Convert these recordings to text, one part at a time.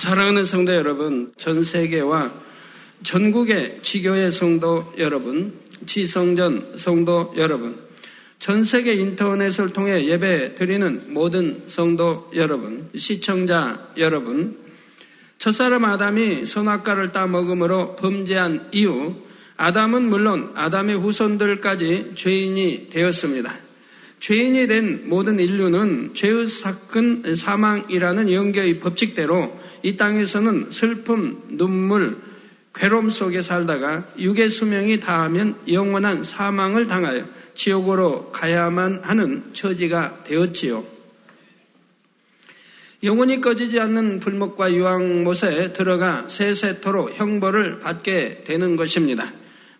사랑하는 성도 여러분, 전 세계와 전국의 지교회 성도 여러분, 지성전 성도 여러분, 전 세계 인터넷을 통해 예배 드리는 모든 성도 여러분, 시청자 여러분, 첫사람 아담이 선악과를 따먹음으로 범죄한 이후 아담은 물론 아담의 후손들까지 죄인이 되었습니다. 죄인이 된 모든 인류는 죄의 사건 사망이라는 영계의 법칙대로 이 땅에서는 슬픔, 눈물, 괴로움 속에 살다가 육의 수명이 다하면 영원한 사망을 당하여 지옥으로 가야만 하는 처지가 되었지요. 영원히 꺼지지 않는 불목과 유황못에 들어가 세세토록 형벌을 받게 되는 것입니다.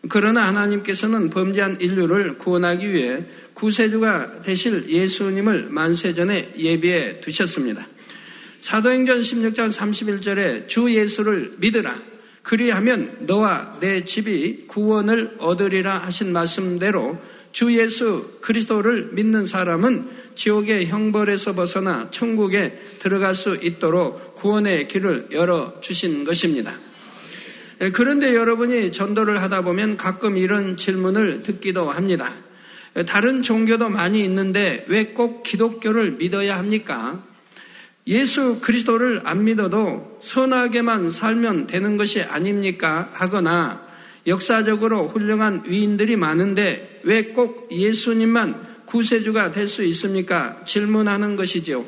그러나 하나님께서는 범죄한 인류를 구원하기 위해 구세주가 되실 예수님을 만세전에 예비해 두셨습니다. 사도행전 16장 31절에 주 예수를 믿으라. 그리하면 너와 내 집이 구원을 얻으리라 하신 말씀대로 주 예수 그리스도를 믿는 사람은 지옥의 형벌에서 벗어나 천국에 들어갈 수 있도록 구원의 길을 열어 주신 것입니다. 예, 그런데 여러분이 전도를 하다 보면 가끔 이런 질문을 듣기도 합니다. 예, 다른 종교도 많이 있는데 왜 꼭 기독교를 믿어야 합니까? 예수 그리스도를 안 믿어도 선하게만 살면 되는 것이 아닙니까? 하거나 역사적으로 훌륭한 위인들이 많은데 왜 꼭 예수님만 구세주가 될 수 있습니까? 질문하는 것이지요.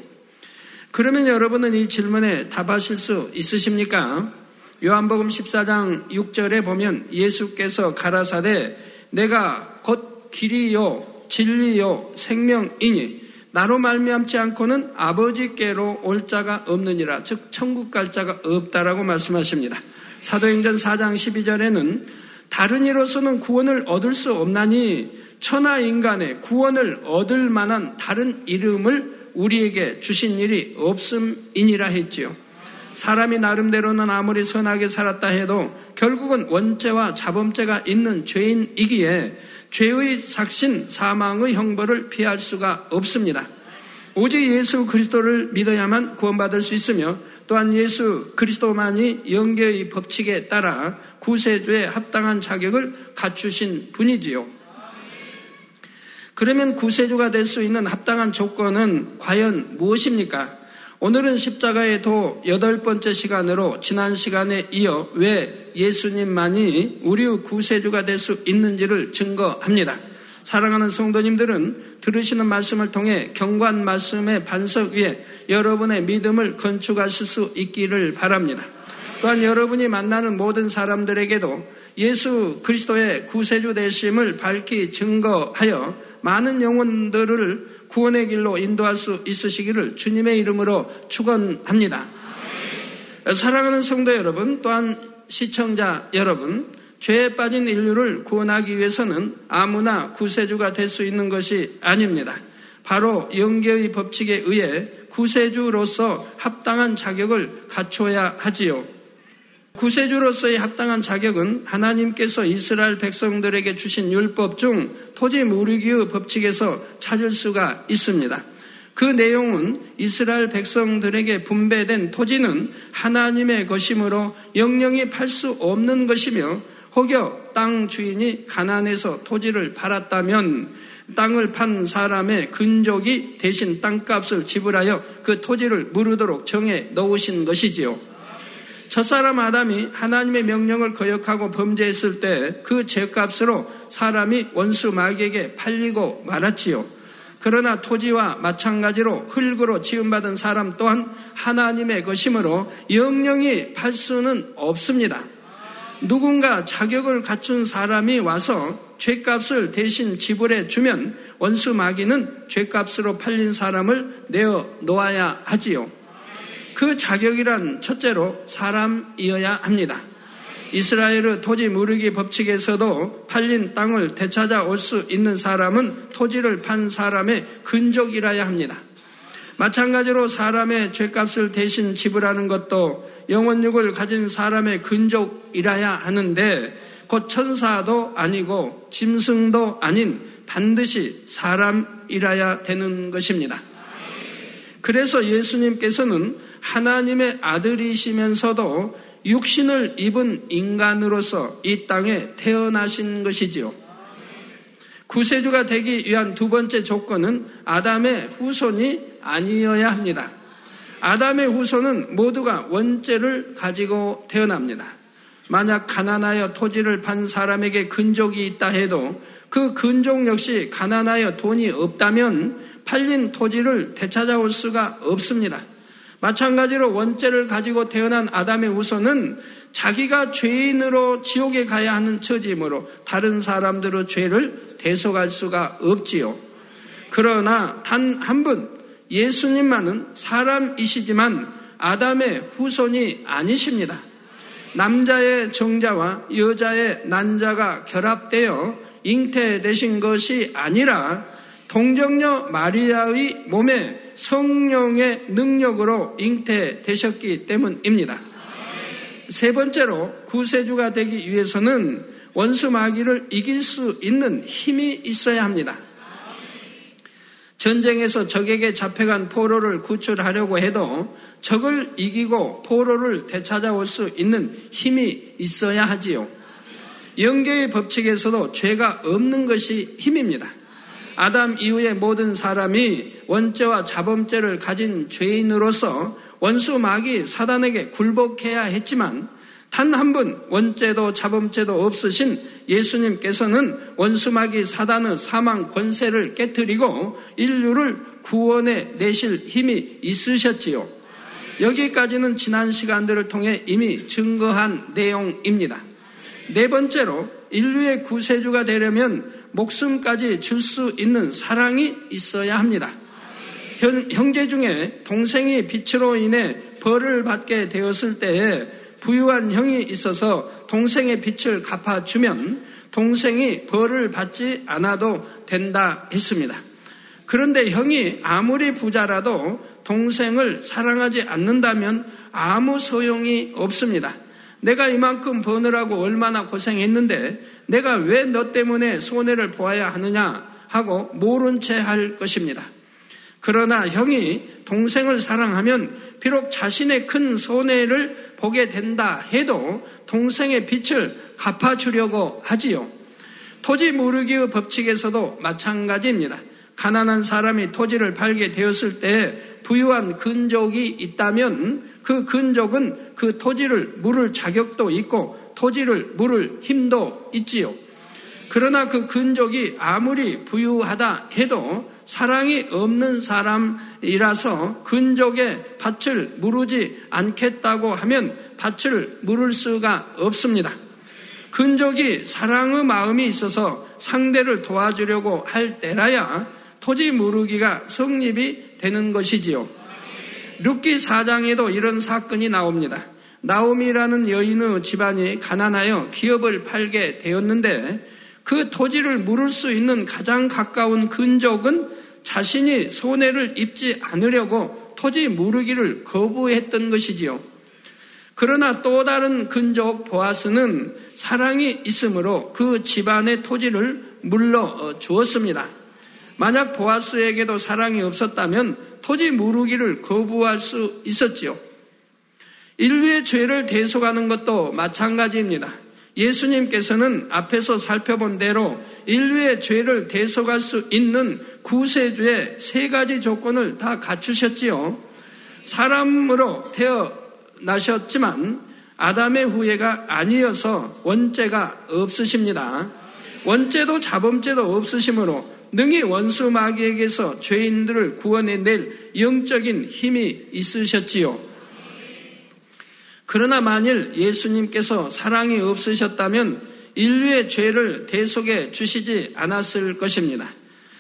그러면 여러분은 이 질문에 답하실 수 있으십니까? 요한복음 14장 6절에 보면 예수께서 가라사대 내가 곧 길이요 진리요 생명이니 나로 말미암지 않고는 아버지께로 올 자가 없느니라 즉 천국 갈 자가 없다라고 말씀하십니다. 사도행전 4장 12절에는 다른 이로서는 구원을 얻을 수 없나니 천하 인간의 구원을 얻을 만한 다른 이름을 우리에게 주신 일이 없음이니라 했지요. 사람이 나름대로는 아무리 선하게 살았다 해도 결국은 원죄와 자범죄가 있는 죄인이기에 죄의 삭신 사망의 형벌을 피할 수가 없습니다. 오직 예수 그리스도를 믿어야만 구원받을 수 있으며 또한 예수 그리스도만이 영계의 법칙에 따라 구세주에 합당한 자격을 갖추신 분이지요. 그러면 구세주가 될 수 있는 합당한 조건은 과연 무엇입니까? 오늘은 십자가의 도 여덟 번째 시간으로 지난 시간에 이어 왜 예수님만이 우리의 구세주가 될 수 있는지를 증거합니다. 사랑하는 성도님들은 들으시는 말씀을 통해 경관 말씀의 반석 위에 여러분의 믿음을 건축하실 수 있기를 바랍니다. 또한 여러분이 만나는 모든 사람들에게도 예수 그리스도의 구세주 되심을 밝히 증거하여 많은 영혼들을 구원의 길로 인도할 수 있으시기를 주님의 이름으로 축원합니다. 사랑하는 성도 여러분, 또한 시청자 여러분, 죄에 빠진 인류를 구원하기 위해서는 아무나 구세주가 될 수 있는 것이 아닙니다. 바로 영계의 법칙에 의해 구세주로서 합당한 자격을 갖춰야 하지요. 구세주로서의 합당한 자격은 하나님께서 이스라엘 백성들에게 주신 율법 중 토지 무르기의 법칙에서 찾을 수가 있습니다. 그 내용은 이스라엘 백성들에게 분배된 토지는 하나님의 것이므로 영영이 팔 수 없는 것이며 혹여 땅 주인이 가난해서 토지를 팔았다면 땅을 판 사람의 근족이 대신 땅값을 지불하여 그 토지를 무르도록 정해 놓으신 것이지요. 첫사람 아담이 하나님의 명령을 거역하고 범죄했을 때 그 죄값으로 사람이 원수 마귀에게 팔리고 말았지요. 그러나 토지와 마찬가지로 흙으로 지음받은 사람 또한 하나님의 것이므로 영영이 팔 수는 없습니다. 누군가 자격을 갖춘 사람이 와서 죄값을 대신 지불해 주면 원수 마귀는 죄값으로 팔린 사람을 내어 놓아야 하지요. 그 자격이란 첫째로 사람이어야 합니다. 이스라엘의 토지 무르기 법칙에서도 팔린 땅을 되찾아 올 수 있는 사람은 토지를 판 사람의 근족이라야 합니다. 마찬가지로 사람의 죄값을 대신 지불하는 것도 영원육을 가진 사람의 근족이라야 하는데 곧 천사도 아니고 짐승도 아닌 반드시 사람이라야 되는 것입니다. 그래서 예수님께서는 하나님의 아들이시면서도 육신을 입은 인간으로서 이 땅에 태어나신 것이지요. 구세주가 되기 위한 두 번째 조건은 아담의 후손이 아니어야 합니다. 아담의 후손은 모두가 원죄를 가지고 태어납니다. 만약 가난하여 토지를 판 사람에게 근족이 있다 해도 그 근족 역시 가난하여 돈이 없다면 팔린 토지를 되찾아올 수가 없습니다. 마찬가지로 원죄를 가지고 태어난 아담의 후손은 자기가 죄인으로 지옥에 가야 하는 처지이므로 다른 사람들의 죄를 대속할 수가 없지요. 그러나 단 한 분, 예수님만은 사람이시지만 아담의 후손이 아니십니다. 남자의 정자와 여자의 난자가 결합되어 잉태되신 것이 아니라 동정녀 마리아의 몸에 성령의 능력으로 잉태되셨기 때문입니다. 세 번째로 구세주가 되기 위해서는 원수 마귀를 이길 수 있는 힘이 있어야 합니다. 전쟁에서 적에게 잡혀간 포로를 구출하려고 해도 적을 이기고 포로를 되찾아올 수 있는 힘이 있어야 하지요. 영계의 법칙에서도 죄가 없는 것이 힘입니다. 아담 이후의 모든 사람이 원죄와 자범죄를 가진 죄인으로서 원수 마귀 사단에게 굴복해야 했지만 단 한 분 원죄도 자범죄도 없으신 예수님께서는 원수 마귀 사단의 사망 권세를 깨뜨리고 인류를 구원해 내실 힘이 있으셨지요. 여기까지는 지난 시간들을 통해 이미 증거한 내용입니다. 네 번째로 인류의 구세주가 되려면 목숨까지 줄 수 있는 사랑이 있어야 합니다. 현, 형제 중에 동생이 빛으로 인해 벌을 받게 되었을 때에 부유한 형이 있어서 동생의 빛을 갚아주면 동생이 벌을 받지 않아도 된다 했습니다. 그런데 형이 아무리 부자라도 동생을 사랑하지 않는다면 아무 소용이 없습니다. 내가 이만큼 버느라고 얼마나 고생했는데 내가 왜 너 때문에 손해를 보아야 하느냐 하고 모른 채 할 것입니다. 그러나 형이 동생을 사랑하면 비록 자신의 큰 손해를 보게 된다 해도 동생의 빛을 갚아주려고 하지요. 토지 무르기의 법칙에서도 마찬가지입니다. 가난한 사람이 토지를 팔게 되었을 때 부유한 근족이 있다면 그 근족은 그 토지를 물을 자격도 있고 토지를 물을 힘도 있지요. 그러나 그 근족이 아무리 부유하다 해도 사랑이 없는 사람이라서 근족의 밭을 무르지 않겠다고 하면 밭을 물을 수가 없습니다. 근족이 사랑의 마음이 있어서 상대를 도와주려고 할 때라야 토지 무르기가 성립이 되는 것이지요. 룻기 4장에도 이런 사건이 나옵니다. 나오미라는 여인의 집안이 가난하여 기업을 팔게 되었는데 그 토지를 물을 수 있는 가장 가까운 근적은 자신이 손해를 입지 않으려고 토지 무르기를 거부했던 것이지요. 그러나 또 다른 근족 보아스는 사랑이 있으므로 그 집안의 토지를 물러 주었습니다. 만약 보아스에게도 사랑이 없었다면 토지 무르기를 거부할 수 있었지요. 인류의 죄를 대속하는 것도 마찬가지입니다. 예수님께서는 앞에서 살펴본 대로 인류의 죄를 대속할 수 있는 구세주의 세 가지 조건을 다 갖추셨지요. 사람으로 태어나셨지만 아담의 후예가 아니어서 원죄가 없으십니다. 원죄도 자범죄도 없으시므로 능히 원수 마귀에게서 죄인들을 구원해낼 영적인 힘이 있으셨지요. 그러나 만일 예수님께서 사랑이 없으셨다면 인류의 죄를 대속해 주시지 않았을 것입니다.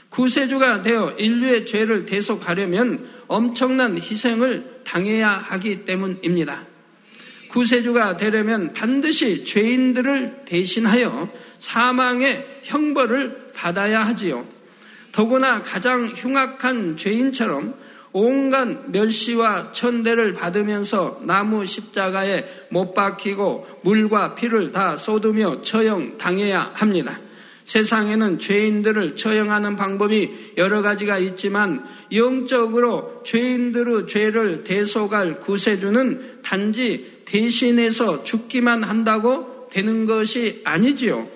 구세주가 되어 인류의 죄를 대속하려면 엄청난 희생을 당해야 하기 때문입니다. 구세주가 되려면 반드시 죄인들을 대신하여 사망의 형벌을 받아야 하지요. 더구나 가장 흉악한 죄인처럼 온갖 멸시와 천대를 받으면서 나무 십자가에 못 박히고 물과 피를 다 쏟으며 처형 당해야 합니다. 세상에는 죄인들을 처형하는 방법이 여러 가지가 있지만 영적으로 죄인들의 죄를 대속할 구세주는 단지 대신해서 죽기만 한다고 되는 것이 아니지요.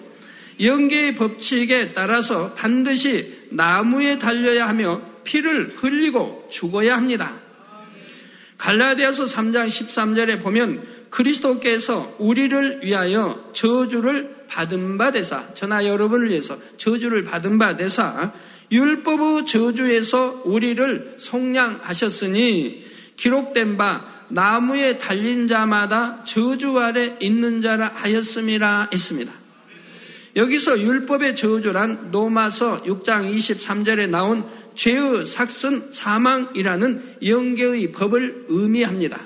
영계의 법칙에 따라서 반드시 나무에 달려야 하며 피를 흘리고 죽어야 합니다. 갈라디아서 3장 13절에 보면 그리스도께서 우리를 위하여 저주를 받은 바 되사 저나 여러분을 위해서 저주를 받은 바 되사 율법의 저주에서 우리를 속량하셨으니 기록된 바 나무에 달린 자마다 저주 아래 있는 자라 하였음이라 했습니다. 여기서 율법의 저주란 노마서 6장 23절에 나온 죄의 삭슨 사망이라는 영계의 법을 의미합니다.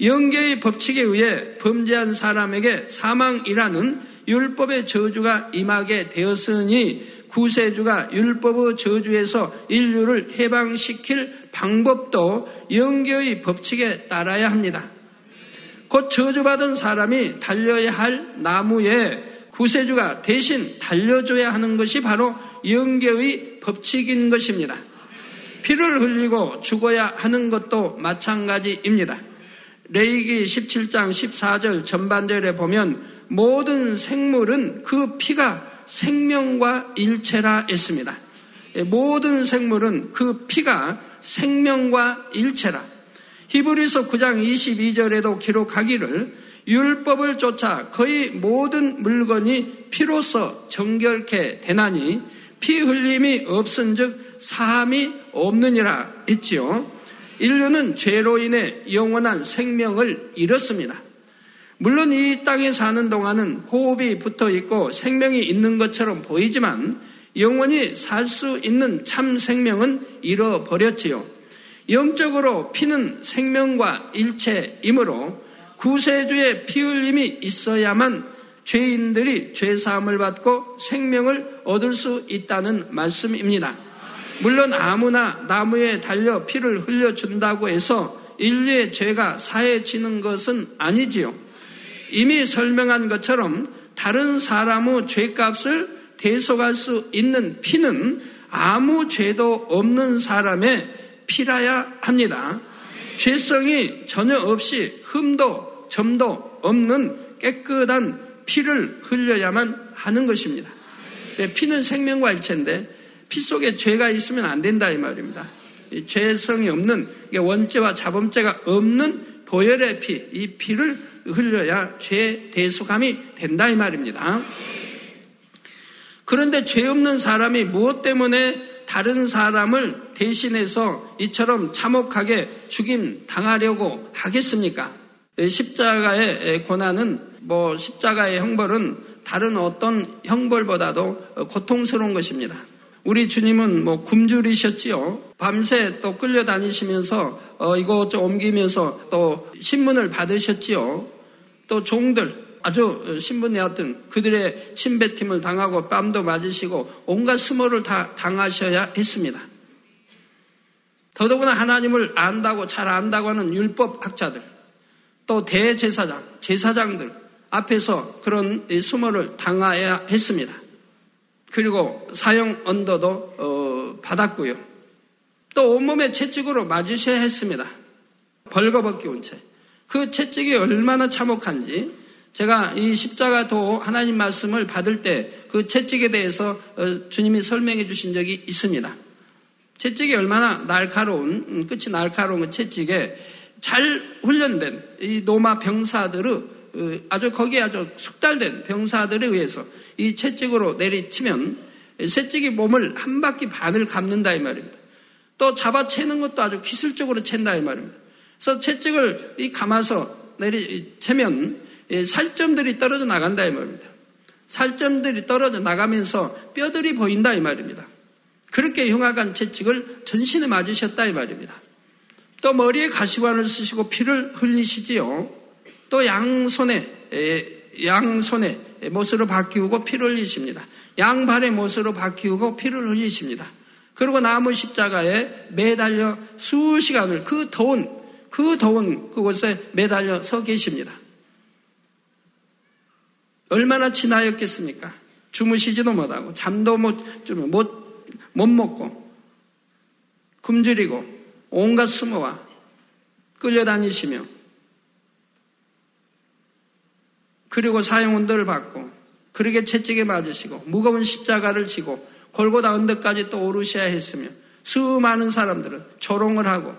영계의 법칙에 의해 범죄한 사람에게 사망이라는 율법의 저주가 임하게 되었으니 구세주가 율법의 저주에서 인류를 해방시킬 방법도 영계의 법칙에 따라야 합니다. 곧 저주받은 사람이 달려야 할 나무에 구세주가 대신 달려줘야 하는 것이 바로 영계의 법칙인 것입니다. 피를 흘리고 죽어야 하는 것도 마찬가지입니다. 레이기 17장 14절 전반절에 보면 모든 생물은 그 피가 생명과 일체라 했습니다. 예, 모든 생물은 그 피가 생명과 일체라. 히브리서 9장 22절에도 기록하기를 율법을 쫓아 거의 모든 물건이 피로서 정결케 되나니 피 흘림이 없은즉 사함이 없느니라 했지요. 인류는 죄로 인해 영원한 생명을 잃었습니다. 물론 이 땅에 사는 동안은 호흡이 붙어 있고 생명이 있는 것처럼 보이지만 영원히 살 수 있는 참 생명은 잃어버렸지요. 영적으로 피는 생명과 일체이므로 구세주의 피 흘림이 있어야만 죄인들이 죄사함을 받고 생명을 얻을 수 있다는 말씀입니다. 물론 아무나 나무에 달려 피를 흘려준다고 해서 인류의 죄가 사해지는 것은 아니지요. 이미 설명한 것처럼 다른 사람의 죄값을 대속할 수 있는 피는 아무 죄도 없는 사람의 피라야 합니다. 죄성이 전혀 없이 흠도 점도 없는 깨끗한 피를 흘려야만 하는 것입니다. 피는 생명과 일체인데 피 속에 죄가 있으면 안 된다 이 말입니다. 죄성이 없는 원죄와 자범죄가 없는 보혈의 피, 이 피를 흘려야 죄 대속함이 된다 이 말입니다. 그런데 죄 없는 사람이 무엇 때문에 다른 사람을 대신해서 이처럼 참혹하게 죽임 당하려고 하겠습니까? 십자가의 고난은 뭐 십자가의 형벌은 다른 어떤 형벌보다도 고통스러운 것입니다. 우리 주님은 뭐 굶주리셨지요. 밤새 또 끌려다니시면서 어, 이곳 옮기면서 또 신문을 받으셨지요. 또 종들 아주 신분 내었던 그들의 침배팀을 당하고 뺨도 맞으시고 온갖 수모를 다 당하셔야 했습니다. 더더구나 하나님을 안다고 잘 안다고 하는 율법 학자들 또 대제사장, 제사장들 앞에서 그런 수모를 당해야 했습니다. 그리고 사형 언도도 어, 받았고요. 또 온몸에 채찍으로 맞으셔야 했습니다. 벌거벗기 온 채. 그 채찍이 얼마나 참혹한지 제가 이 십자가도 하나님 말씀을 받을 때 그 채찍에 대해서 어, 주님이 설명해 주신 적이 있습니다. 채찍이 얼마나 날카로운, 음, 끝이 날카로운 그 채찍에 잘 훈련된 이 노마 병사들의 어, 아주 거기에 아주 숙달된 병사들에 의해서 이 채찍으로 내리치면 채찍이 몸을 한 바퀴 반을 감는다 이 말입니다. 또 잡아채는 것도 아주 기술적으로 챈다 이 말입니다. 그래서 채찍을 이 감아서 내리 채면 살점들이 떨어져 나간다 이 말입니다. 살점들이 떨어져 나가면서 뼈들이 보인다 이 말입니다. 그렇게 흉악한 채찍을 전신에 맞으셨다 이 말입니다. 또 머리에 가시관을 쓰시고 피를 흘리시지요. 또 양손에 양손에 못으로 바뀌고 피를 흘리십니다. 양발의 못으로 바뀌고 피를 흘리십니다. 그리고 나무 십자가에 매달려 수시간을 그 더운 그 더운 그곳에 매달려 서 계십니다. 얼마나 지나였겠습니까? 주무시지도 못하고 잠도 못, 못, 못 먹고 굶주리고 온갖 수모와 끌려다니시며 그리고 사형운동을 받고 그러게 채찍에 맞으시고 무거운 십자가를 지고 골고다 언덕까지 또 오르셔야 했으며 수많은 사람들은 조롱을 하고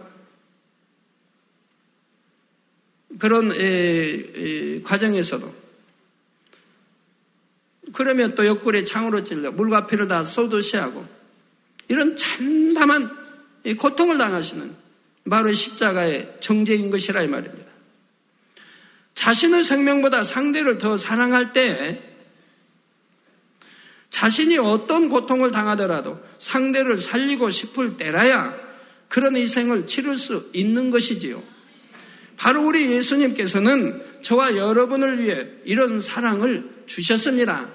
그런 에, 에, 과정에서도 그러면 또 옆구리에 창으로 찔려 물과 피를 다 쏟으시 하고 이런 참담한 고통을 당하시는 바로 십자가의 정제인 것이라 이 말입니다. 자신의 생명보다 상대를 더 사랑할 때 자신이 어떤 고통을 당하더라도 상대를 살리고 싶을 때라야 그런 희생을 치를 수 있는 것이지요. 바로 우리 예수님께서는 저와 여러분을 위해 이런 사랑을 주셨습니다.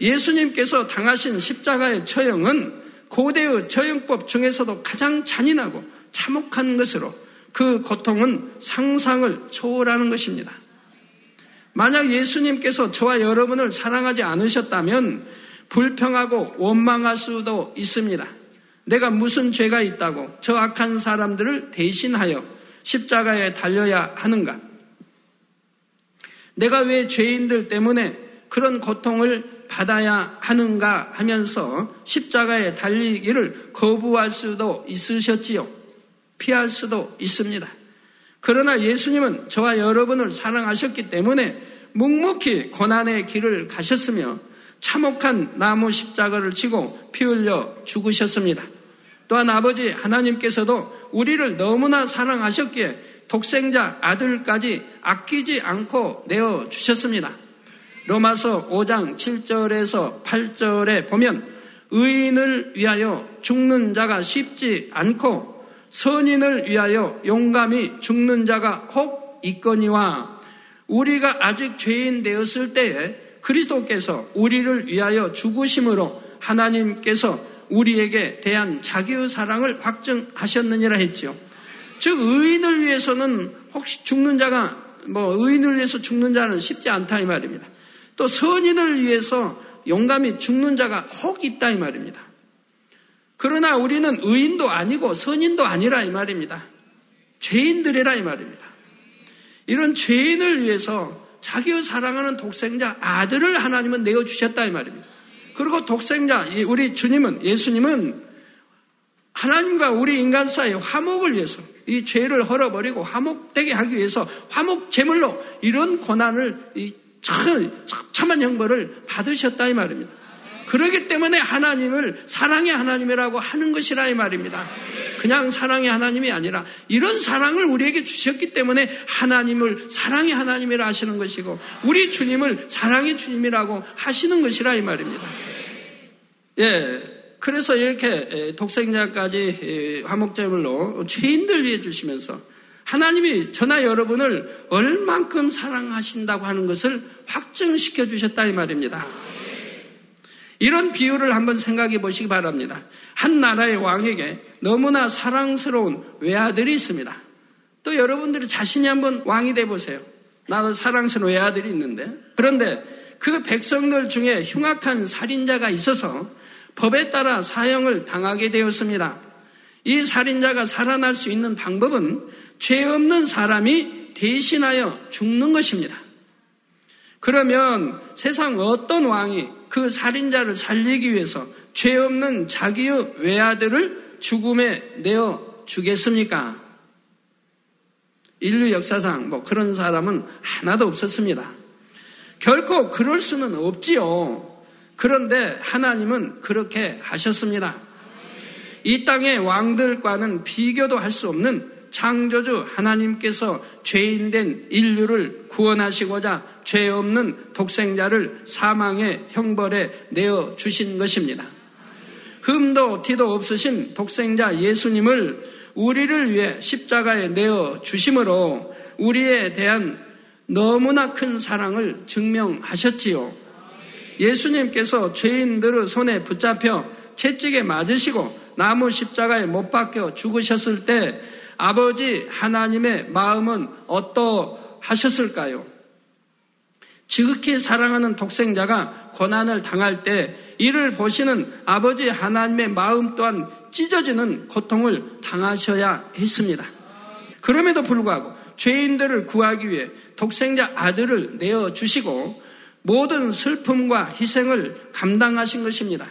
예수님께서 당하신 십자가의 처형은 고대의 처형법 중에서도 가장 잔인하고 참혹한 것으로 그 고통은 상상을 초월하는 것입니다. 만약 예수님께서 저와 여러분을 사랑하지 않으셨다면 불평하고 원망할 수도 있습니다. 내가 무슨 죄가 있다고 저 악한 사람들을 대신하여 십자가에 달려야 하는가? 내가 왜 죄인들 때문에 그런 고통을 받아야 하는가 하면서 십자가에 달리기를 거부할 수도 있으셨지요. 피할 수도 있습니다. 그러나 예수님은 저와 여러분을 사랑하셨기 때문에 묵묵히 고난의 길을 가셨으며 참혹한 나무 십자가를 지고 피 흘려 죽으셨습니다. 또한 아버지 하나님께서도 우리를 너무나 사랑하셨기에 독생자 아들까지 아끼지 않고 내어 주셨습니다. 로마서 5장 7절에서 8절에 보면 의인을 위하여 죽는 자가 쉽지 않고 선인을 위하여 용감히 죽는 자가 혹 있거니와 우리가 아직 죄인 되었을 때에 그리스도께서 우리를 위하여 죽으심으로 하나님께서 우리에게 대한 자기의 사랑을 확증하셨느니라 했죠. 즉 의인을 위해서는 혹시 죽는 자가 뭐 의인을 위해서 죽는 자는 쉽지 않다 이 말입니다. 또 선인을 위해서 용감히 죽는 자가 혹 있다 이 말입니다. 그러나 우리는 의인도 아니고 선인도 아니라 이 말입니다. 죄인들이라 이 말입니다. 이런 죄인을 위해서 자기의 사랑하는 독생자 아들을 하나님은 내어 주셨다 이 말입니다. 그리고 독생자, 우리 주님은, 예수님은 하나님과 우리 인간 사이의 화목을 위해서 이 죄를 헐어버리고 화목되게 하기 위해서 화목 제물로 이런 고난을 참한 형벌을 받으셨다 이 말입니다. 그러기 때문에 하나님을 사랑의 하나님이라고 하는 것이라 이 말입니다. 그냥 사랑의 하나님이 아니라 이런 사랑을 우리에게 주셨기 때문에 하나님을 사랑의 하나님이라 하시는 것이고 우리 주님을 사랑의 주님이라고 하시는 것이라 이 말입니다. 예. 그래서 이렇게 독생자까지 화목제물로 죄인들 위해 주시면서 하나님이 저나 여러분을 얼만큼 사랑하신다고 하는 것을 확증시켜 주셨다 이 말입니다. 이런 비유를 한번 생각해 보시기 바랍니다. 한 나라의 왕에게 너무나 사랑스러운 외아들이 있습니다. 또 여러분들이 자신이 한번 왕이 돼 보세요. 나도 사랑스러운 외아들이 있는데. 그런데 그 백성들 중에 흉악한 살인자가 있어서 법에 따라 사형을 당하게 되었습니다. 이 살인자가 살아날 수 있는 방법은 죄 없는 사람이 대신하여 죽는 것입니다. 그러면 세상 어떤 왕이 그 살인자를 살리기 위해서 죄 없는 자기의 외아들을 죽음에 내어 주겠습니까? 인류 역사상 뭐 그런 사람은 하나도 없었습니다. 결코 그럴 수는 없지요. 그런데 하나님은 그렇게 하셨습니다. 이 땅의 왕들과는 비교도 할 수 없는 창조주 하나님께서 죄인된 인류를 구원하시고자 죄 없는 독생자를 사망의 형벌에 내어 주신 것입니다. 흠도 티도 없으신 독생자 예수님을 우리를 위해 십자가에 내어 주심으로 우리에 대한 너무나 큰 사랑을 증명하셨지요. 예수님께서 죄인들의 손에 붙잡혀 채찍에 맞으시고 나무 십자가에 못 박혀 죽으셨을 때 아버지 하나님의 마음은 어떠하셨을까요? 지극히 사랑하는 독생자가 고난을 당할 때 이를 보시는 아버지 하나님의 마음 또한 찢어지는 고통을 당하셔야 했습니다. 그럼에도 불구하고 죄인들을 구하기 위해 독생자 아들을 내어 주시고 모든 슬픔과 희생을 감당하신 것입니다.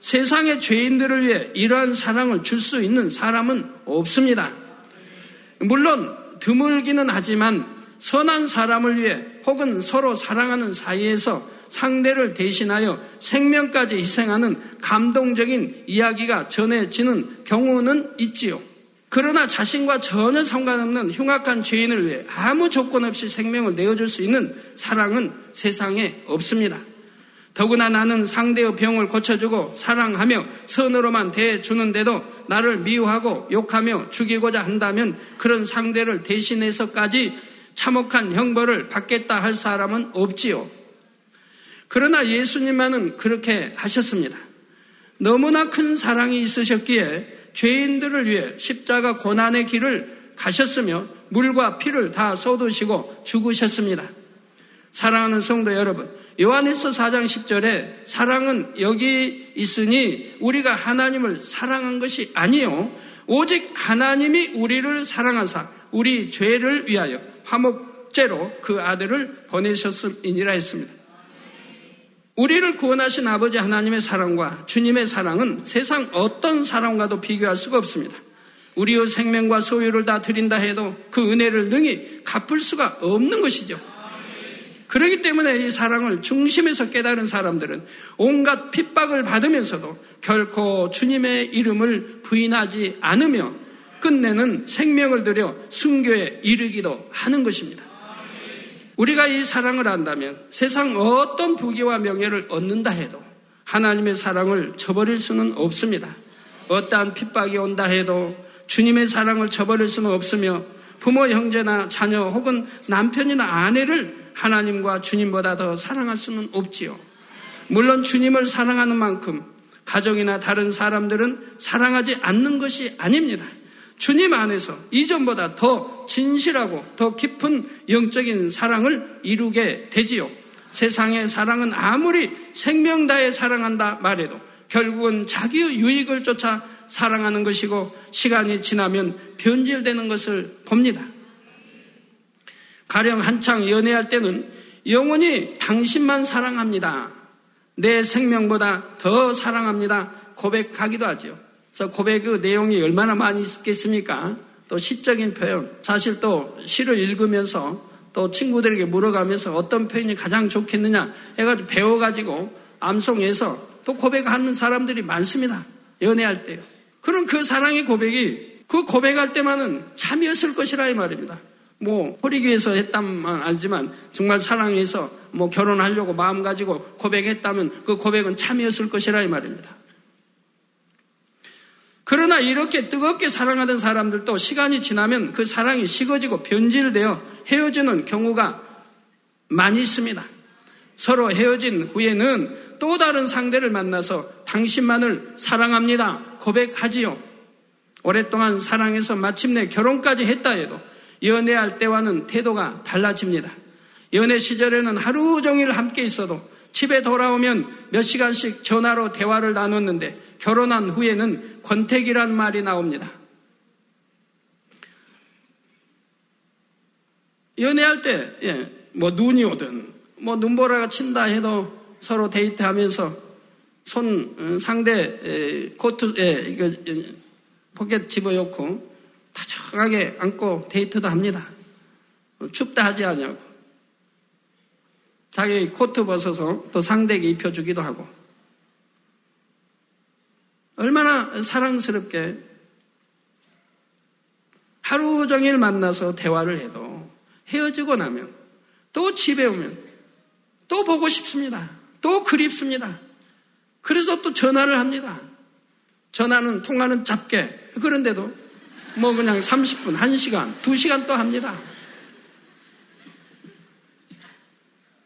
세상의 죄인들을 위해 이러한 사랑을 줄 수 있는 사람은 없습니다. 물론 드물기는 하지만 선한 사람을 위해 혹은 서로 사랑하는 사이에서 상대를 대신하여 생명까지 희생하는 감동적인 이야기가 전해지는 경우는 있지요. 그러나 자신과 전혀 상관없는 흉악한 죄인을 위해 아무 조건 없이 생명을 내어줄 수 있는 사랑은 세상에 없습니다. 더구나 나는 상대의 병을 고쳐주고 사랑하며 선으로만 대해주는데도 나를 미워하고 욕하며 죽이고자 한다면 그런 상대를 대신해서까지 참혹한 형벌을 받겠다 할 사람은 없지요. 그러나 예수님만은 그렇게 하셨습니다. 너무나 큰 사랑이 있으셨기에 죄인들을 위해 십자가 고난의 길을 가셨으며 물과 피를 다 쏟으시고 죽으셨습니다. 사랑하는 성도 여러분, 요한일서 4장 10절에 사랑은 여기 있으니 우리가 하나님을 사랑한 것이 아니요 오직 하나님이 우리를 사랑하사 우리 죄를 위하여 화목제로 그 아들을 보내셨음이니라 했습니다. 우리를 구원하신 아버지 하나님의 사랑과 주님의 사랑은 세상 어떤 사랑과도 비교할 수가 없습니다. 우리의 생명과 소유를 다 드린다 해도 그 은혜를 능히 갚을 수가 없는 것이죠. 그렇기 때문에 이 사랑을 중심에서 깨달은 사람들은 온갖 핍박을 받으면서도 결코 주님의 이름을 부인하지 않으며 끝내는 생명을 들여 순교에 이르기도 하는 것입니다. 우리가 이 사랑을 안다면 세상 어떤 부귀와 명예를 얻는다 해도 하나님의 사랑을 저버릴 수는 없습니다. 어떠한 핍박이 온다 해도 주님의 사랑을 저버릴 수는 없으며 부모, 형제나 자녀 혹은 남편이나 아내를 하나님과 주님보다 더 사랑할 수는 없지요. 물론 주님을 사랑하는 만큼 가정이나 다른 사람들은 사랑하지 않는 것이 아닙니다. 주님 안에서 이전보다 더 진실하고 더 깊은 영적인 사랑을 이루게 되지요. 세상의 사랑은 아무리 생명 다해 사랑한다 말해도 결국은 자기의 유익을 쫓아 사랑하는 것이고 시간이 지나면 변질되는 것을 봅니다. 가령 한창 연애할 때는 영원히 당신만 사랑합니다. 내 생명보다 더 사랑합니다. 고백하기도 하죠. 그래서 고백 그 내용이 얼마나 많이 있겠습니까? 또 시적인 표현. 사실 또 시를 읽으면서 또 친구들에게 물어가면서 어떤 표현이 가장 좋겠느냐 해가지고 배워가지고 암송해서 또 고백하는 사람들이 많습니다. 연애할 때요. 그럼 그 사랑의 고백이 그 고백할 때만은 참이었을 것이라 이 말입니다. 뭐 위해서 했다만 알지만 정말 사랑해서 뭐 결혼하려고 마음 가지고 고백했다면 그 고백은 참이었을 것이라 이 말입니다. 그러나 이렇게 뜨겁게 사랑하던 사람들도 시간이 지나면 그 사랑이 식어지고 변질되어 헤어지는 경우가 많이 있습니다. 서로 헤어진 후에는 또 다른 상대를 만나서 당신만을 사랑합니다. 고백하지요. 오랫동안 사랑해서 마침내 결혼까지 했다 해도 연애할 때와는 태도가 달라집니다. 연애 시절에는 하루 종일 함께 있어도 집에 돌아오면 몇 시간씩 전화로 대화를 나눴는데 결혼한 후에는 권태기란 말이 나옵니다. 연애할 때, 예, 뭐 눈이 오든, 뭐 눈보라가 친다 해도 서로 데이트하면서 손 어, 상대 코트 에 이거 포켓 집어넣고 다정하게 안고 데이트도 합니다. 춥다 하지 않냐고. 자기 코트 벗어서 또 상대에게 입혀주기도 하고. 얼마나 사랑스럽게 하루 종일 만나서 대화를 해도 헤어지고 나면 또 집에 오면 또 보고 싶습니다. 또 그립습니다. 그래서 또 전화를 합니다. 전화는 통화는 잡게. 그런데도 뭐 그냥 30분, 1시간, 2시간 또 합니다.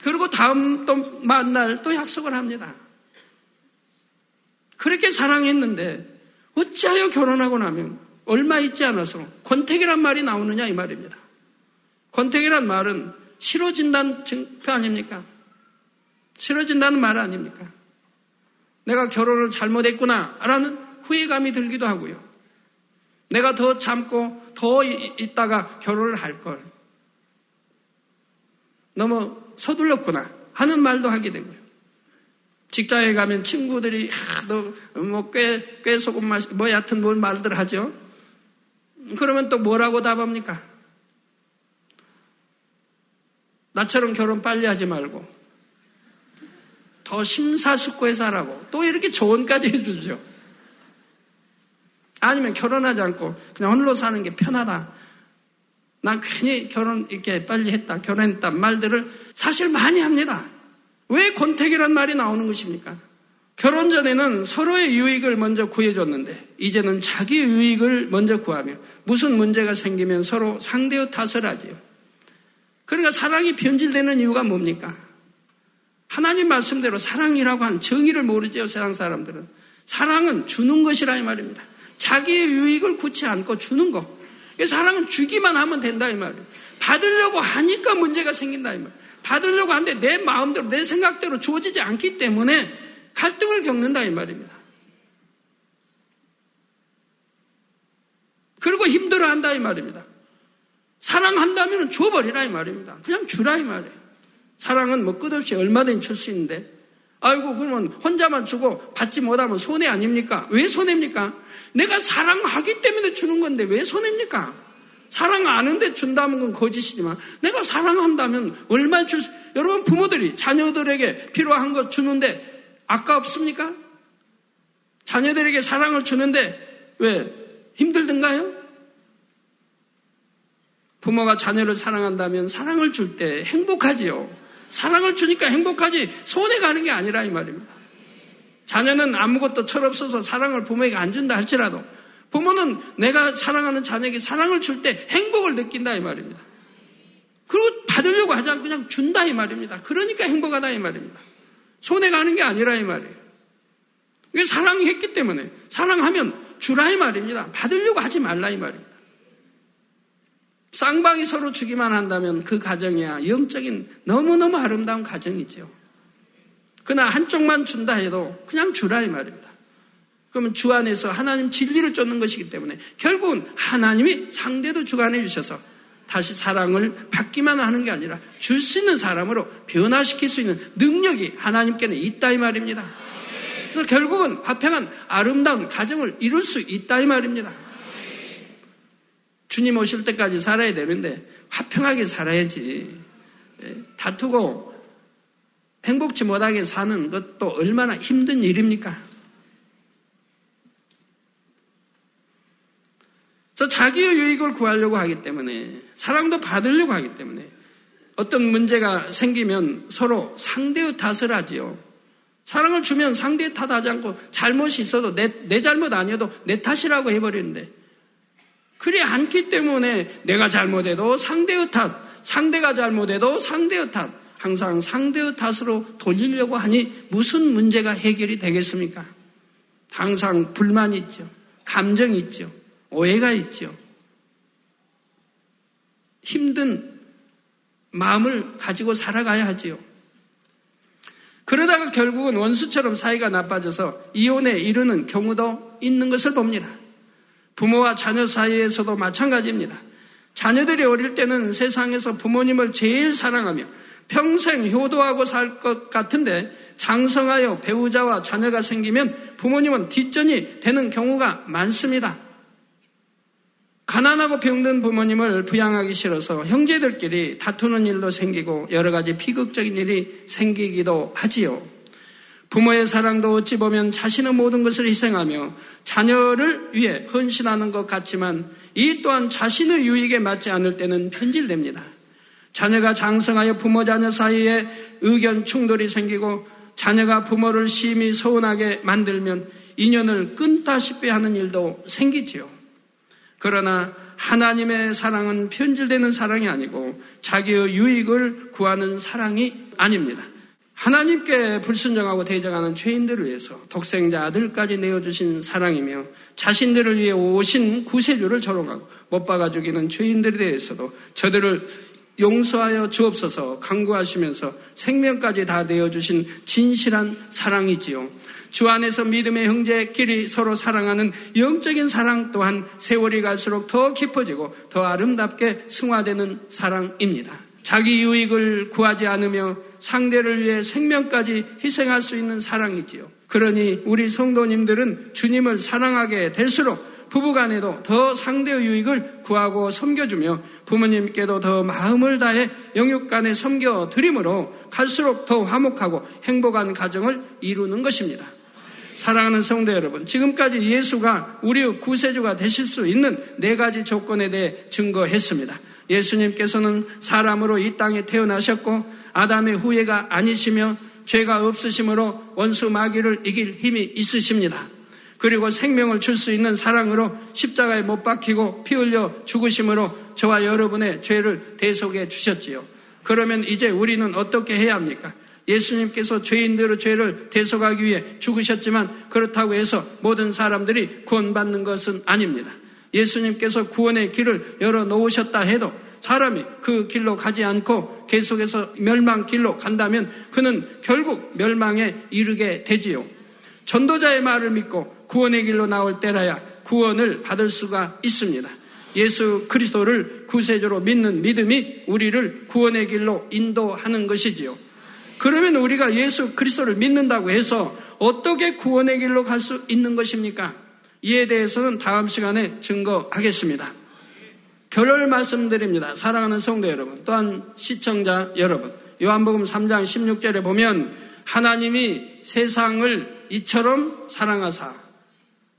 그리고 다음 또 만날 또 약속을 합니다. 그렇게 사랑했는데 어찌하여 결혼하고 나면 얼마 있지 않아서 권태기란 말이 나오느냐 이 말입니다. 권태기란 말은 싫어진다는 증표 아닙니까? 싫어진다는 말 아닙니까? 내가 결혼을 잘못했구나 라는 후회감이 들기도 하고요. 내가 더 참고 더 있다가 결혼을 할 걸. 너무 서둘렀구나 하는 말도 하게 되고요. 직장에 가면 친구들이 너뭐꽤 꽤 소금 맛, 뭐 얕은 뭘 말들 하죠. 그러면 또 뭐라고 답합니까? 나처럼 결혼 빨리 하지 말고 더 심사숙고해서 하라고 또 이렇게 조언까지 해주죠. 아니면 결혼하지 않고 그냥 홀로 사는 게 편하다. 난 괜히 결혼 이렇게 빨리 했다, 결혼했다 말들을 사실 많이 합니다. 왜 권태기란 말이 나오는 것입니까? 결혼 전에는 서로의 유익을 먼저 구해줬는데 이제는 자기 유익을 먼저 구하며 무슨 문제가 생기면 서로 상대의 탓을 하지요. 그러니까 사랑이 변질되는 이유가 뭡니까? 하나님 말씀대로 사랑이라고 한 정의를 모르죠, 세상 사람들은. 사랑은 주는 것이라 이 말입니다. 자기의 유익을 굳지 않고 주는 거. 사랑은 주기만 하면 된다 이 말이에요. 받으려고 하니까 문제가 생긴다 이 말이에요. 받으려고 하는데 내 마음대로 내 생각대로 주어지지 않기 때문에 갈등을 겪는다 이 말입니다. 그리고 힘들어한다 이 말입니다. 사랑한다면 줘버리라 이 말입니다. 그냥 주라 이 말이에요. 사랑은 뭐 끝없이 얼마든지 줄 수 있는데 아이고 그러면 혼자만 주고 받지 못하면 손해 아닙니까? 왜 손해입니까? 내가 사랑하기 때문에 주는 건데 왜 손해입니까? 사랑 아는데 준다는 건 거짓이지만 내가 사랑한다면 얼마 줄 수... 여러분 부모들이 자녀들에게 필요한 것 주는데 아까 없습니까? 자녀들에게 사랑을 주는데 왜 힘들든가요? 부모가 자녀를 사랑한다면 사랑을 줄 때 행복하지요. 사랑을 주니까 행복하지 손해 가는 게 아니라 이 말입니다. 자녀는 아무것도 철없어서 사랑을 부모에게 안 준다 할지라도 부모는 내가 사랑하는 자녀에게 사랑을 줄 때 행복을 느낀다 이 말입니다. 그리고 받으려고 하지 않고 그냥 준다 이 말입니다. 그러니까 행복하다 이 말입니다. 손해 가는 게 아니라 이 말이에요. 이게 사랑했기 때문에 사랑하면 주라 이 말입니다. 받으려고 하지 말라 이 말입니다. 쌍방이 서로 주기만 한다면 그 가정이야 영적인 너무너무 아름다운 가정이죠. 그러나 한쪽만 준다 해도 그냥 주라 이 말입니다. 그러면 주 안에서 하나님 진리를 쫓는 것이기 때문에 결국은 하나님이 상대도 주관해 주셔서 다시 사랑을 받기만 하는 게 아니라 줄 수 있는 사람으로 변화시킬 수 있는 능력이 하나님께는 있다 이 말입니다. 그래서 결국은 화평한 아름다운 가정을 이룰 수 있다 이 말입니다. 주님 오실 때까지 살아야 되는데 화평하게 살아야지. 예, 다투고 행복치 못하게 사는 것도 얼마나 힘든 일입니까? 저 자기의 유익을 구하려고 하기 때문에 사랑도 받으려고 하기 때문에 어떤 문제가 생기면 서로 상대의 탓을 하지요. 사랑을 주면 상대의 탓하지 않고 잘못이 있어도 내, 내 잘못 아니어도 내 탓이라고 해버리는데 그리 않기 때문에 내가 잘못해도 상대의 탓, 상대가 잘못해도 상대의 탓, 항상 상대의 탓으로 돌리려고 하니 무슨 문제가 해결이 되겠습니까? 항상 불만이 있죠. 감정이 있죠. 오해가 있죠. 힘든 마음을 가지고 살아가야 하지요. 그러다가 결국은 원수처럼 사이가 나빠져서 이혼에 이르는 경우도 있는 것을 봅니다. 부모와 자녀 사이에서도 마찬가지입니다. 자녀들이 어릴 때는 세상에서 부모님을 제일 사랑하며 평생 효도하고 살 것 같은데 장성하여 배우자와 자녀가 생기면 부모님은 뒷전이 되는 경우가 많습니다. 가난하고 병든 부모님을 부양하기 싫어서 형제들끼리 다투는 일도 생기고 여러 가지 비극적인 일이 생기기도 하지요. 부모의 사랑도 어찌 보면 자신의 모든 것을 희생하며 자녀를 위해 헌신하는 것 같지만 이 또한 자신의 유익에 맞지 않을 때는 편질됩니다. 자녀가 장성하여 부모 자녀 사이에 의견 충돌이 생기고 자녀가 부모를 심히 서운하게 만들면 인연을 끊다시피 하는 일도 생기지요. 그러나 하나님의 사랑은 편질되는 사랑이 아니고 자기의 유익을 구하는 사랑이 아닙니다. 하나님께 불순종하고 대적하는 죄인들을 위해서 독생자 아들까지 내어주신 사랑이며 자신들을 위해 오신 구세주를 조롱하고 못 박아 죽이는 죄인들에 대해서도 저들을 용서하여 주옵소서 강구하시면서 생명까지 다 내어주신 진실한 사랑이지요. 주 안에서 믿음의 형제끼리 서로 사랑하는 영적인 사랑 또한 세월이 갈수록 더 깊어지고 더 아름답게 승화되는 사랑입니다. 자기 유익을 구하지 않으며 상대를 위해 생명까지 희생할 수 있는 사랑이지요. 그러니 우리 성도님들은 주님을 사랑하게 될수록 부부간에도 더 상대의 유익을 구하고 섬겨주며 부모님께도 더 마음을 다해 영육간에 섬겨 드림으로 갈수록 더 화목하고 행복한 가정을 이루는 것입니다. 사랑하는 성도 여러분, 지금까지 예수가 우리의 구세주가 되실 수 있는 네 가지 조건에 대해 증거했습니다. 예수님께서는 사람으로 이 땅에 태어나셨고 아담의 후예가 아니시며 죄가 없으심으로 원수 마귀를 이길 힘이 있으십니다. 그리고 생명을 줄 수 있는 사랑으로 십자가에 못 박히고 피 흘려 죽으심으로 저와 여러분의 죄를 대속해 주셨지요. 그러면 이제 우리는 어떻게 해야 합니까? 예수님께서 죄인들의 죄를 대속하기 위해 죽으셨지만 그렇다고 해서 모든 사람들이 구원받는 것은 아닙니다. 예수님께서 구원의 길을 열어 놓으셨다 해도 사람이 그 길로 가지 않고 계속해서 멸망 길로 간다면 그는 결국 멸망에 이르게 되지요. 전도자의 말을 믿고 구원의 길로 나올 때라야 구원을 받을 수가 있습니다. 예수 그리스도를 구세주로 믿는 믿음이 우리를 구원의 길로 인도하는 것이지요. 그러면 우리가 예수 그리스도를 믿는다고 해서 어떻게 구원의 길로 갈 수 있는 것입니까? 이에 대해서는 다음 시간에 증거하겠습니다. 결론을 말씀드립니다. 사랑하는 성도 여러분, 또한 시청자 여러분. 요한복음 3장 16절에 보면 하나님이 세상을 이처럼 사랑하사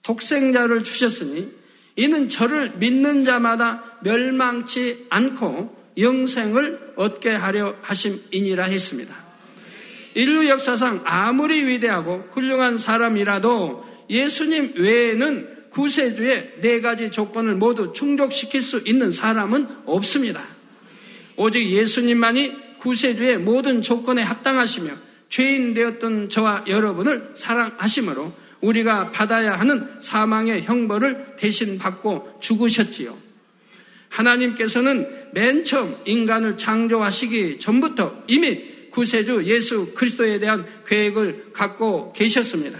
독생자를 주셨으니 이는 저를 믿는 자마다 멸망치 않고 영생을 얻게 하려 하심이니라 했습니다. 인류 역사상 아무리 위대하고 훌륭한 사람이라도 예수님 외에는 구세주의 네 가지 조건을 모두 충족시킬 수 있는 사람은 없습니다. 오직 예수님만이 구세주의 모든 조건에 합당하시며 죄인 되었던 저와 여러분을 사랑하심으로 우리가 받아야 하는 사망의 형벌을 대신 받고 죽으셨지요. 하나님께서는 맨 처음 인간을 창조하시기 전부터 이미 구세주 예수 그리스도에 대한 계획을 갖고 계셨습니다.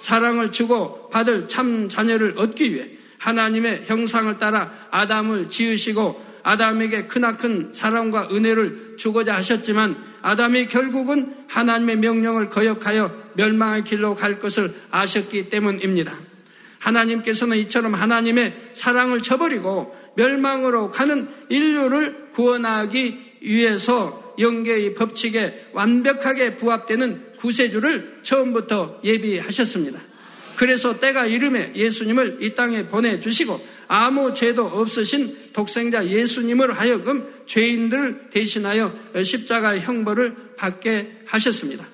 사랑을 주고 받을 참 자녀를 얻기 위해 하나님의 형상을 따라 아담을 지으시고 아담에게 크나큰 사랑과 은혜를 주고자 하셨지만 아담이 결국은 하나님의 명령을 거역하여 멸망의 길로 갈 것을 아셨기 때문입니다. 하나님께서는 이처럼 하나님의 사랑을 저버리고 멸망으로 가는 인류를 구원하기 위해서 영계의 법칙에 완벽하게 부합되는 구세주를 처음부터 예비하셨습니다. 그래서 때가 이름에 예수님을 이 땅에 보내주시고 아무 죄도 없으신 독생자 예수님을 하여금 죄인들을 대신하여 십자가의 형벌을 받게 하셨습니다.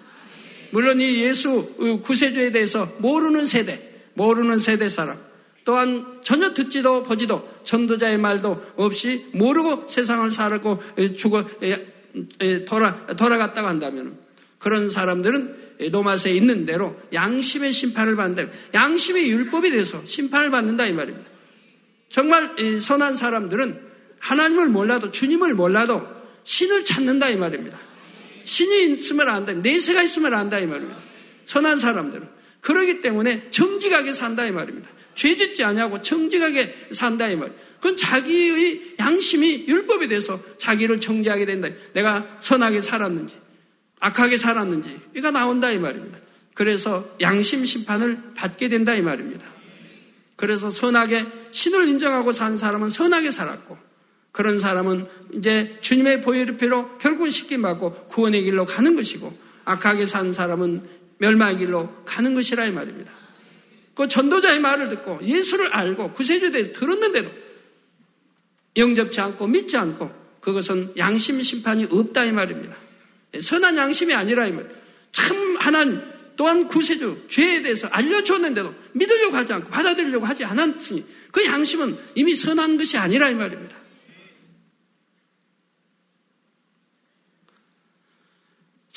물론 이 예수 구세주에 대해서 모르는 세대, 모르는 세대 사람, 또한 전혀 듣지도 보지도 전도자의 말도 없이 모르고 세상을 살았고 죽어 돌아, 돌아갔다고 한다면 그런 사람들은 노마스에 있는 대로 양심의 심판을 받는다. 양심의 율법이 돼서 심판을 받는다 이 말입니다. 정말 선한 사람들은 하나님을 몰라도 주님을 몰라도 신을 찾는다 이 말입니다. 신이 있으면 안다. 내세가 있으면 안다 이 말입니다. 선한 사람들은 그러기 때문에 정직하게 산다 이 말입니다. 죄짓지 않냐고 정직하게 산다 이 말입니다. 그건 자기의 양심이 율법에 대해서 자기를 정지하게 된다. 내가 선하게 살았는지, 악하게 살았는지, 이가 나온다 이 말입니다. 그래서 양심 심판을 받게 된다 이 말입니다. 그래서 선하게 신을 인정하고 산 사람은 선하게 살았고, 그런 사람은 이제 주님의 보혈표로 결국은 시킴 받고 구원의 길로 가는 것이고, 악하게 산 사람은 멸망의 길로 가는 것이라 이 말입니다. 그 전도자의 말을 듣고 예수를 알고 구세주에 대해서 들었는데도 영접지 않고 믿지 않고 그것은 양심 심판이 없다 이 말입니다. 선한 양심이 아니라 이 말. 참 하나님 또한 구세주 죄에 대해서 알려줬는데도 믿으려고 하지 않고 받아들이려고 하지 않았으니 그 양심은 이미 선한 것이 아니라 이 말입니다.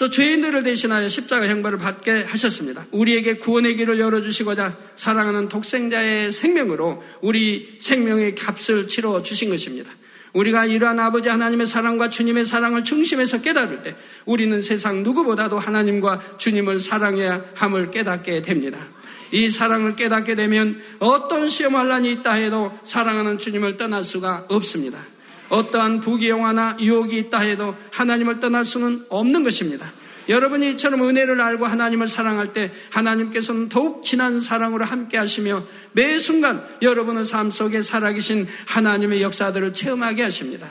또 죄인들을 대신하여 십자가 형벌을 받게 하셨습니다. 우리에게 구원의 길을 열어주시고자 사랑하는 독생자의 생명으로 우리 생명의 값을 치러 주신 것입니다. 우리가 이러한 아버지 하나님의 사랑과 주님의 사랑을 중심에서 깨달을 때 우리는 세상 누구보다도 하나님과 주님을 사랑해야 함을 깨닫게 됩니다. 이 사랑을 깨닫게 되면 어떤 시험 환란이 있다 해도 사랑하는 주님을 떠날 수가 없습니다. 어떠한 부귀영화나 유혹이 있다 해도 하나님을 떠날 수는 없는 것입니다. 여러분이 이처럼 은혜를 알고 하나님을 사랑할 때 하나님께서는 더욱 진한 사랑으로 함께 하시며 매 순간 여러분의 삶 속에 살아계신 하나님의 역사들을 체험하게 하십니다.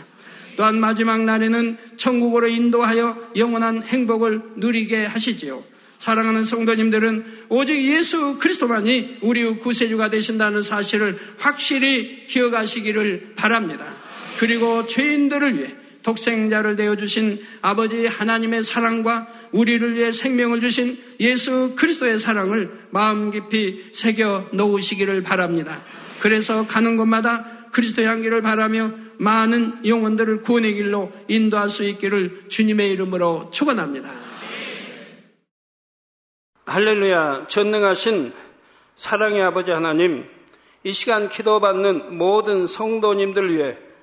또한 마지막 날에는 천국으로 인도하여 영원한 행복을 누리게 하시지요. 사랑하는 성도님들은 오직 예수 그리스도만이 우리 구세주가 되신다는 사실을 확실히 기억하시기를 바랍니다. 그리고 죄인들을 위해 독생자를 내어주신 아버지 하나님의 사랑과 우리를 위해 생명을 주신 예수 그리스도의 사랑을 마음 깊이 새겨 놓으시기를 바랍니다. 그래서 가는 곳마다 그리스도 향기를 바라며 많은 영혼들을 구원의 길로 인도할 수 있기를 주님의 이름으로 축원합니다. 할렐루야 전능하신 사랑의 아버지 하나님 이 시간 기도받는 모든 성도님들 위해